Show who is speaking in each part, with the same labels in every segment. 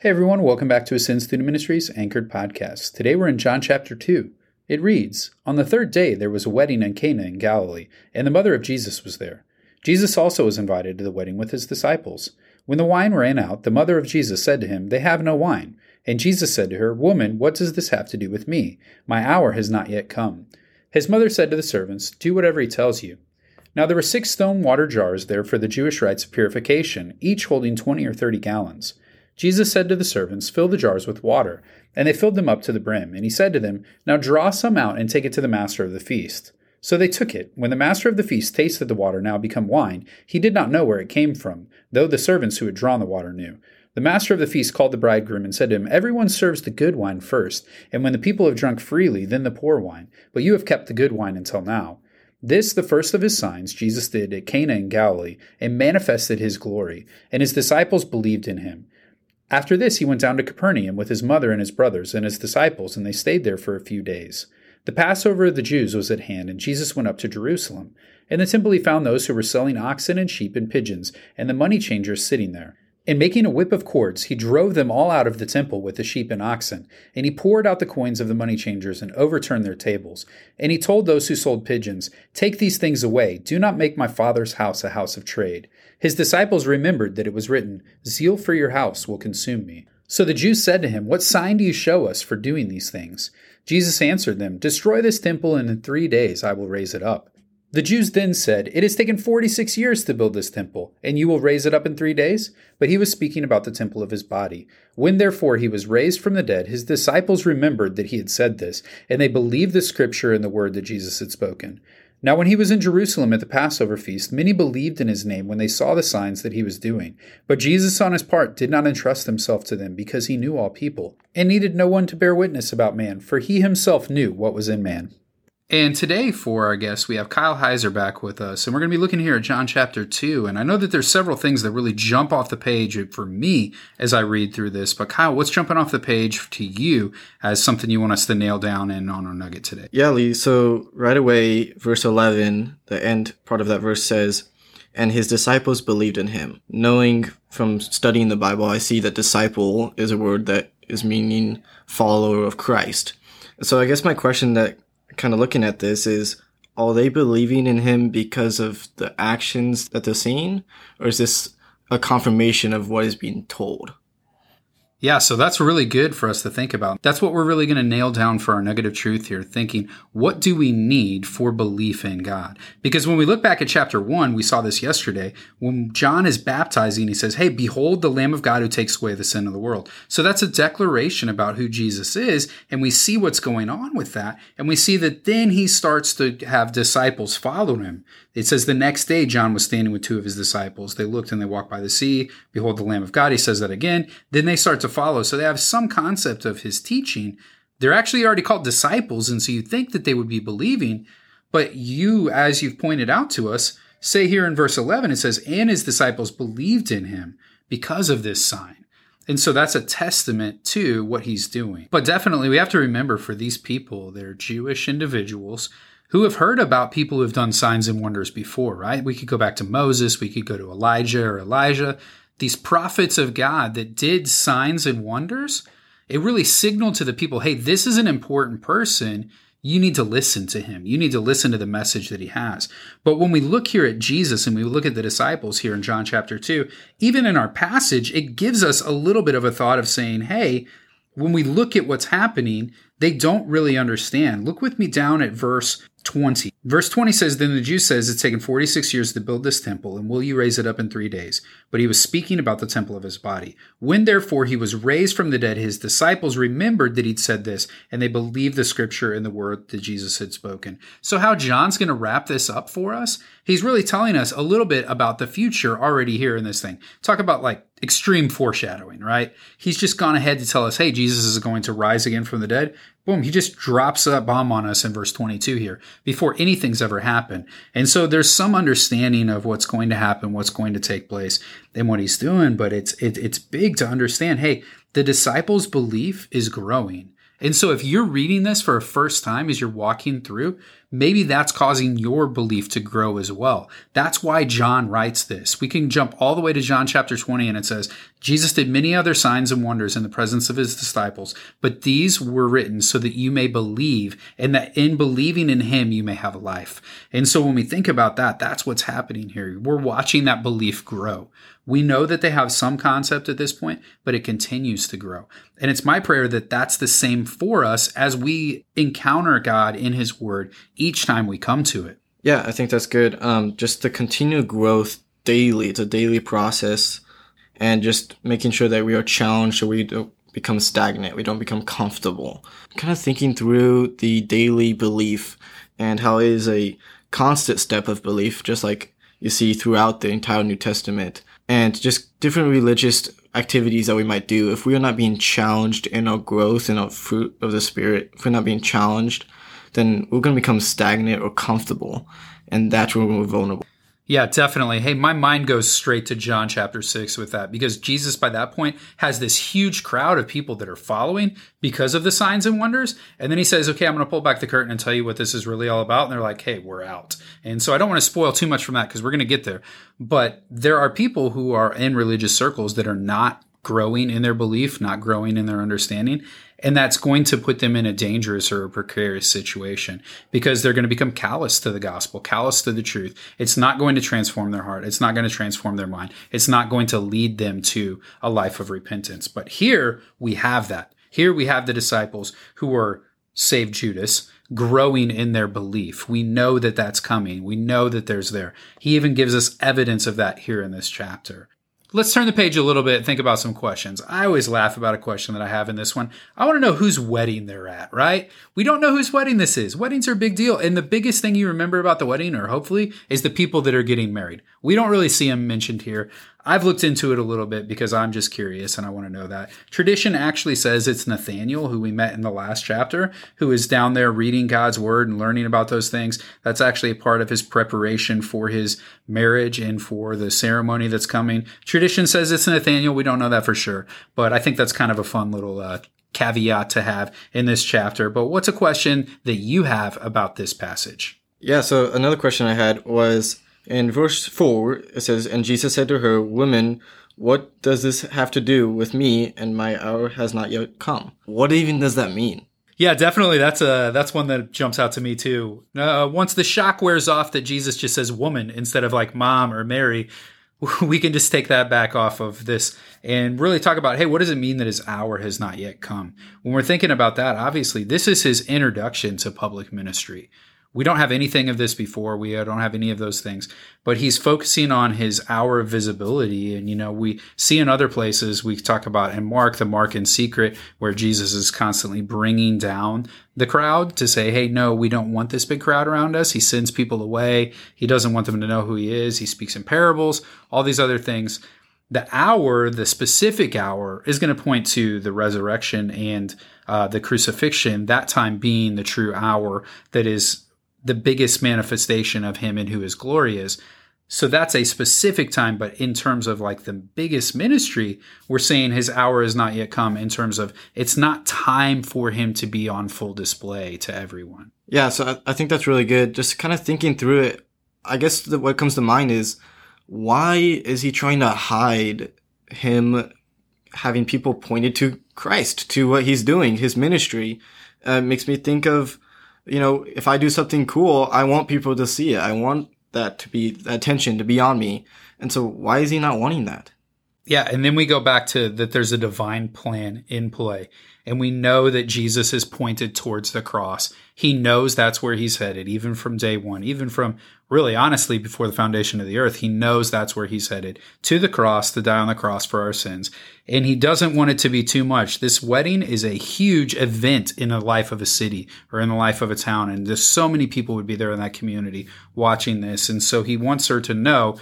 Speaker 1: Hey everyone, welcome back to Ascend Student Ministries Anchored Podcast. Today we're in John chapter 2. It reads On the third day there was a wedding in Cana in Galilee, and the mother of Jesus was there. Jesus also was invited to the wedding with his disciples. When the wine ran out, the mother of Jesus said to him, They have no wine. And Jesus said to her, Woman, what does this have to do with me? My hour has not yet come. His mother said to the servants, Do whatever he tells you. Now there were six stone water jars there for the Jewish rites of purification, each holding twenty or thirty gallons. Jesus said to the servants, Fill the jars with water. And they filled them up to the brim. And he said to them, Now draw some out and take it to the master of the feast. So they took it. When the master of the feast tasted the water now become wine, he did not know where it came from, though the servants who had drawn the water knew. The master of the feast called the bridegroom and said to him, Everyone serves the good wine first, and when the people have drunk freely, then the poor wine. But you have kept the good wine until now. This, the first of his signs, Jesus did at Cana in Galilee, and manifested his glory, and his disciples believed in him. After this, he went down to Capernaum with his mother and his brothers and his disciples, and they stayed there for a few days. The Passover of the Jews was at hand, and Jesus went up to Jerusalem. In the temple he found those who were selling oxen and sheep and pigeons, and the money changers sitting there. And making a whip of cords, he drove them all out of the temple with the sheep and oxen. And he poured out the coins of the money changers and overturned their tables. And he told those who sold pigeons, Take these things away. Do not make my father's house a house of trade. His disciples remembered that it was written, Zeal for your house will consume me. So the Jews said to him, What sign do you show us for doing these things? Jesus answered them, Destroy this temple, and in three days I will raise it up. The Jews then said, It has taken 46 years to build this temple, and you will raise it up in three days? But he was speaking about the temple of his body. When therefore he was raised from the dead, his disciples remembered that he had said this, and they believed the scripture and the word that Jesus had spoken. Now, when he was in Jerusalem at the Passover feast, many believed in his name when they saw the signs that he was doing. But Jesus, on his part, did not entrust himself to them because he knew all people, and needed no one to bear witness about man, for he himself knew what was in man. And today, for our guest, we have Kyle Heizer back with us, and we're going to be looking here at John chapter 2. And I know that there's several things that really jump off the page for me as I read through this. But Kyle, what's jumping off the page to you as something you want us to nail down in on our nugget today?
Speaker 2: Yeah, Lee. So right away, verse 11, the end part of that verse says, and his disciples believed in him. Knowing from studying the Bible, I see that disciple is a word that is meaning follower of Christ. So I guess my question that kind of looking at this is are they believing in him because of the actions that they're seeing? Or is this a confirmation of what is being told
Speaker 1: yeah, so that's really good for us to think about. That's what we're really going to nail down for our negative truth here, thinking, what do we need for belief in God? Because when we look back at chapter one, we saw this yesterday. When John is baptizing, he says, Hey, behold the Lamb of God who takes away the sin of the world. So that's a declaration about who Jesus is. And we see what's going on with that. And we see that then he starts to have disciples follow him. It says the next day, John was standing with two of his disciples. They looked and they walked by the sea. Behold, the Lamb of God. He says that again. Then they start to follow. So they have some concept of his teaching. They're actually already called disciples. And so you think that they would be believing. But you, as you've pointed out to us, say here in verse 11, it says, and his disciples believed in him because of this sign. And so that's a testament to what he's doing. But definitely, we have to remember for these people, they're Jewish individuals who have heard about people who have done signs and wonders before, right? We could go back to Moses, we could go to Elijah or Elisha. These prophets of God that did signs and wonders, it really signaled to the people hey, this is an important person. You need to listen to him. You need to listen to the message that he has. But when we look here at Jesus and we look at the disciples here in John chapter 2, even in our passage, it gives us a little bit of a thought of saying, hey, when we look at what's happening, they don't really understand. Look with me down at verse 20. Verse 20 says, Then the Jew says, It's taken 46 years to build this temple, and will you raise it up in three days? But he was speaking about the temple of his body. When therefore he was raised from the dead, his disciples remembered that he'd said this, and they believed the scripture and the word that Jesus had spoken. So, how John's going to wrap this up for us, he's really telling us a little bit about the future already here in this thing. Talk about like extreme foreshadowing, right? He's just gone ahead to tell us, hey, Jesus is going to rise again from the dead boom, he just drops that bomb on us in verse 22 here before anything's ever happened. And so there's some understanding of what's going to happen, what's going to take place, and what he's doing. But it's it, it's big to understand. Hey, the disciples' belief is growing. And so if you're reading this for a first time as you're walking through, maybe that's causing your belief to grow as well. That's why John writes this. We can jump all the way to John chapter 20 and it says, Jesus did many other signs and wonders in the presence of his disciples, but these were written so that you may believe and that in believing in him you may have a life. And so when we think about that, that's what's happening here. We're watching that belief grow. We know that they have some concept at this point, but it continues to grow. And it's my prayer that that's the same for us as we encounter God in His Word each time we come to it.
Speaker 2: Yeah, I think that's good. Um, just the continued growth daily. It's a daily process, and just making sure that we are challenged so we don't become stagnant, we don't become comfortable. Kind of thinking through the daily belief and how it is a constant step of belief, just like you see throughout the entire New Testament and just different religious activities that we might do, if we are not being challenged in our growth and our fruit of the spirit, if we're not being challenged, then we're going to become stagnant or comfortable. And that's when we're vulnerable.
Speaker 1: Yeah, definitely. Hey, my mind goes straight to John chapter 6 with that because Jesus, by that point, has this huge crowd of people that are following because of the signs and wonders. And then he says, Okay, I'm going to pull back the curtain and tell you what this is really all about. And they're like, Hey, we're out. And so I don't want to spoil too much from that because we're going to get there. But there are people who are in religious circles that are not growing in their belief, not growing in their understanding. And that's going to put them in a dangerous or a precarious situation because they're going to become callous to the gospel, callous to the truth. It's not going to transform their heart. It's not going to transform their mind. It's not going to lead them to a life of repentance. But here we have that. Here we have the disciples who were saved Judas growing in their belief. We know that that's coming. We know that there's there. He even gives us evidence of that here in this chapter. Let's turn the page a little bit think about some questions. I always laugh about a question that I have in this one. I want to know whose wedding they're at, right? We don't know whose wedding this is. Weddings are a big deal. And the biggest thing you remember about the wedding, or hopefully, is the people that are getting married. We don't really see them mentioned here. I've looked into it a little bit because I'm just curious and I want to know that. Tradition actually says it's Nathaniel, who we met in the last chapter, who is down there reading God's word and learning about those things. That's actually a part of his preparation for his marriage and for the ceremony that's coming. Tradition says it's Nathaniel. We don't know that for sure, but I think that's kind of a fun little uh, caveat to have in this chapter. But what's a question that you have about this passage?
Speaker 2: Yeah, so another question I had was in verse 4, it says, And Jesus said to her, Woman, what does this have to do with me? And my hour has not yet come. What even does that mean?
Speaker 1: Yeah, definitely. That's a that's one that jumps out to me too. Uh, once the shock wears off that Jesus just says woman instead of like mom or Mary, we can just take that back off of this and really talk about hey, what does it mean that his hour has not yet come? When we're thinking about that, obviously, this is his introduction to public ministry. We don't have anything of this before. We don't have any of those things. But he's focusing on his hour of visibility. And, you know, we see in other places, we talk about in Mark, the Markan secret, where Jesus is constantly bringing down the crowd to say, hey, no, we don't want this big crowd around us. He sends people away. He doesn't want them to know who he is. He speaks in parables, all these other things. The hour, the specific hour, is going to point to the resurrection and uh, the crucifixion, that time being the true hour that is the biggest manifestation of him and who his glory is. So that's a specific time, but in terms of like the biggest ministry, we're saying his hour has not yet come in terms of it's not time for him to be on full display to everyone.
Speaker 2: Yeah, so I, think that's really good. Just kind of thinking through it, I guess the, what comes to mind is why is he trying to hide him having people pointed to Christ, to what he's doing, his ministry? Uh, makes me think of you know, if I do something cool, I want people to see it. I want that to be attention to be on me. And so why is he not wanting that?
Speaker 1: Yeah, and then we go back to that there's a divine plan in play. And we know that Jesus is pointed towards the cross. He knows that's where he's headed, even from day one, even from really honestly before the foundation of the earth. He knows that's where he's headed to the cross to die on the cross for our sins. And he doesn't want it to be too much. This wedding is a huge event in the life of a city or in the life of a town. And there's so many people would be there in that community watching this. And so he wants her to know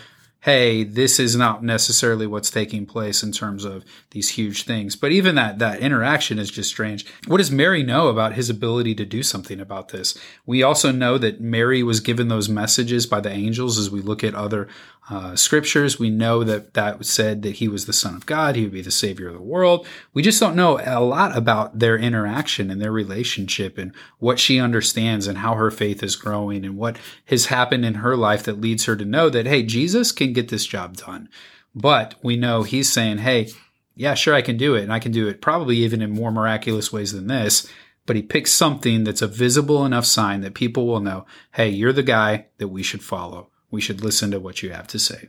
Speaker 1: hey, this is not necessarily what's taking place in terms of these huge things. But even that that interaction is just strange. What does Mary know about his ability to do something about this? We also know that Mary was given those messages by the angels as we look at other uh, scriptures. We know that that said that he was the Son of God, he would be the Savior of the world. We just don't know a lot about their interaction and their relationship and what she understands and how her faith is growing and what has happened in her life that leads her to know that, hey, Jesus can get this job done. But we know he's saying, hey, yeah, sure, I can do it. And I can do it probably even in more miraculous ways than this. But he picks something that's a visible enough sign that people will know, hey, you're the guy that we should follow we should listen to what you have to say.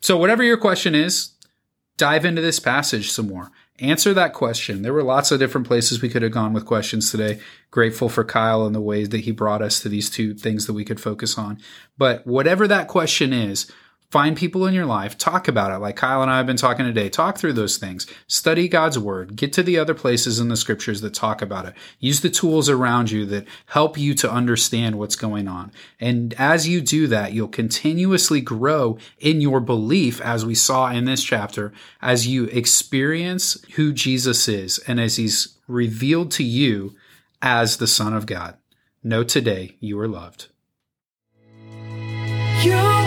Speaker 1: So, whatever your question is, dive into this passage some more. Answer that question. There were lots of different places we could have gone with questions today. Grateful for Kyle and the ways that he brought us to these two things that we could focus on. But whatever that question is, Find people in your life, talk about it like Kyle and I have been talking today. Talk through those things. Study God's word. Get to the other places in the scriptures that talk about it. Use the tools around you that help you to understand what's going on. And as you do that, you'll continuously grow in your belief, as we saw in this chapter, as you experience who Jesus is and as he's revealed to you as the Son of God. Know today you are loved. You